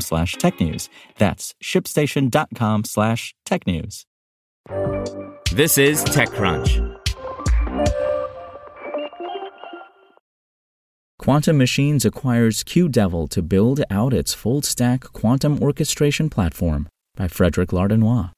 slash technews. That's shipstation.com slash technews. This is TechCrunch. Quantum Machines acquires QDevil to build out its full stack quantum orchestration platform by Frederic Lardinois.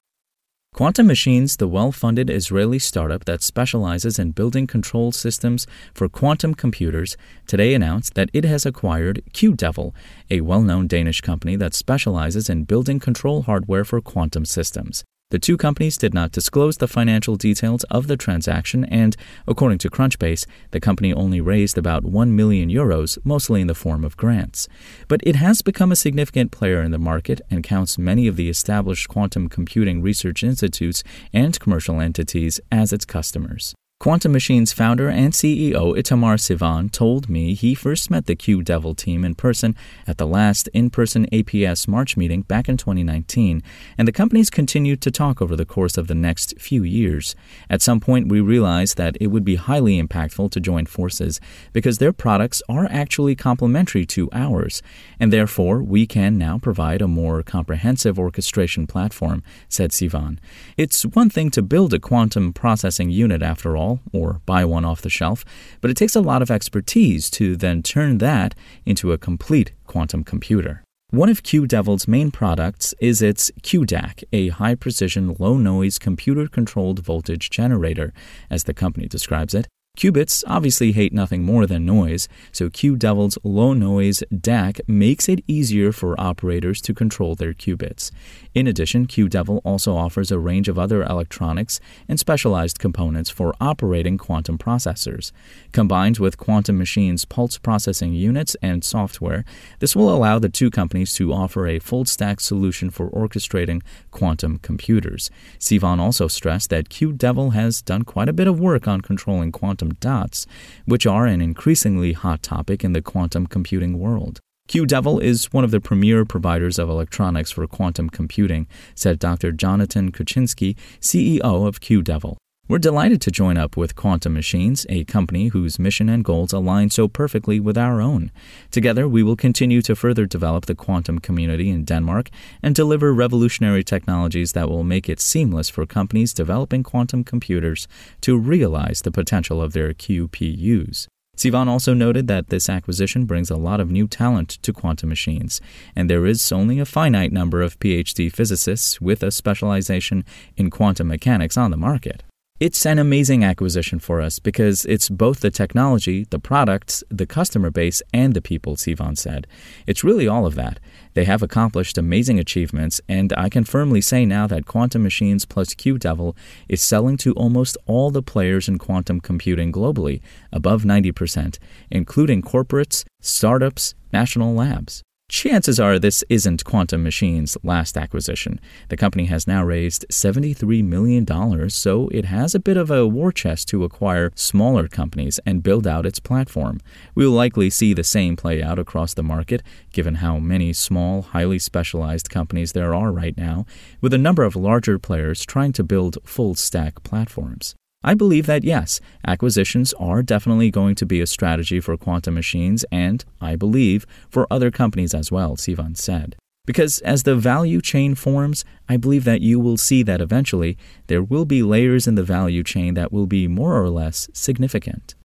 Quantum Machines, the well funded Israeli startup that specializes in building control systems for quantum computers, today announced that it has acquired QDevil, a well known Danish company that specializes in building control hardware for quantum systems. The two companies did not disclose the financial details of the transaction, and according to Crunchbase, the company only raised about 1 million euros, mostly in the form of grants. But it has become a significant player in the market and counts many of the established quantum computing research institutes and commercial entities as its customers. Quantum Machines founder and CEO Itamar Sivan told me he first met the QDevil team in person at the last in person APS March meeting back in 2019, and the companies continued to talk over the course of the next few years. At some point, we realized that it would be highly impactful to join forces because their products are actually complementary to ours, and therefore we can now provide a more comprehensive orchestration platform, said Sivan. It's one thing to build a quantum processing unit after all or buy one off the shelf, but it takes a lot of expertise to then turn that into a complete quantum computer. One of QDevil's main products is its QDAC, a high precision, low noise computer controlled voltage generator, as the company describes it. Qubits obviously hate nothing more than noise, so QDevil's low noise DAC makes it easier for operators to control their qubits. In addition, QDevil also offers a range of other electronics and specialized components for operating quantum processors. Combined with Quantum Machines' pulse processing units and software, this will allow the two companies to offer a full stack solution for orchestrating quantum computers. Sivan also stressed that QDevil has done quite a bit of work on controlling quantum quantum dots, which are an increasingly hot topic in the quantum computing world. QDevil is one of the premier providers of electronics for quantum computing, said Dr. Jonathan Kutchinsky, CEO of QDevil. We're delighted to join up with Quantum Machines, a company whose mission and goals align so perfectly with our own. Together, we will continue to further develop the quantum community in Denmark and deliver revolutionary technologies that will make it seamless for companies developing quantum computers to realize the potential of their QPUs. Sivan also noted that this acquisition brings a lot of new talent to quantum machines, and there is only a finite number of PhD physicists with a specialization in quantum mechanics on the market. It's an amazing acquisition for us because it's both the technology, the products, the customer base, and the people, Sivan said. It's really all of that. They have accomplished amazing achievements, and I can firmly say now that Quantum Machines plus QDevil is selling to almost all the players in quantum computing globally, above 90%, including corporates, startups, national labs. Chances are this isn't Quantum Machines' last acquisition. The company has now raised $73 million, so it has a bit of a war chest to acquire smaller companies and build out its platform. We'll likely see the same play out across the market, given how many small, highly specialized companies there are right now, with a number of larger players trying to build full stack platforms. I believe that yes, acquisitions are definitely going to be a strategy for quantum machines and, I believe, for other companies as well, Sivan said. Because as the value chain forms, I believe that you will see that eventually there will be layers in the value chain that will be more or less significant.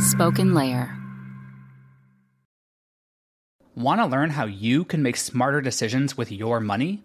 Spoken Layer. Want to learn how you can make smarter decisions with your money?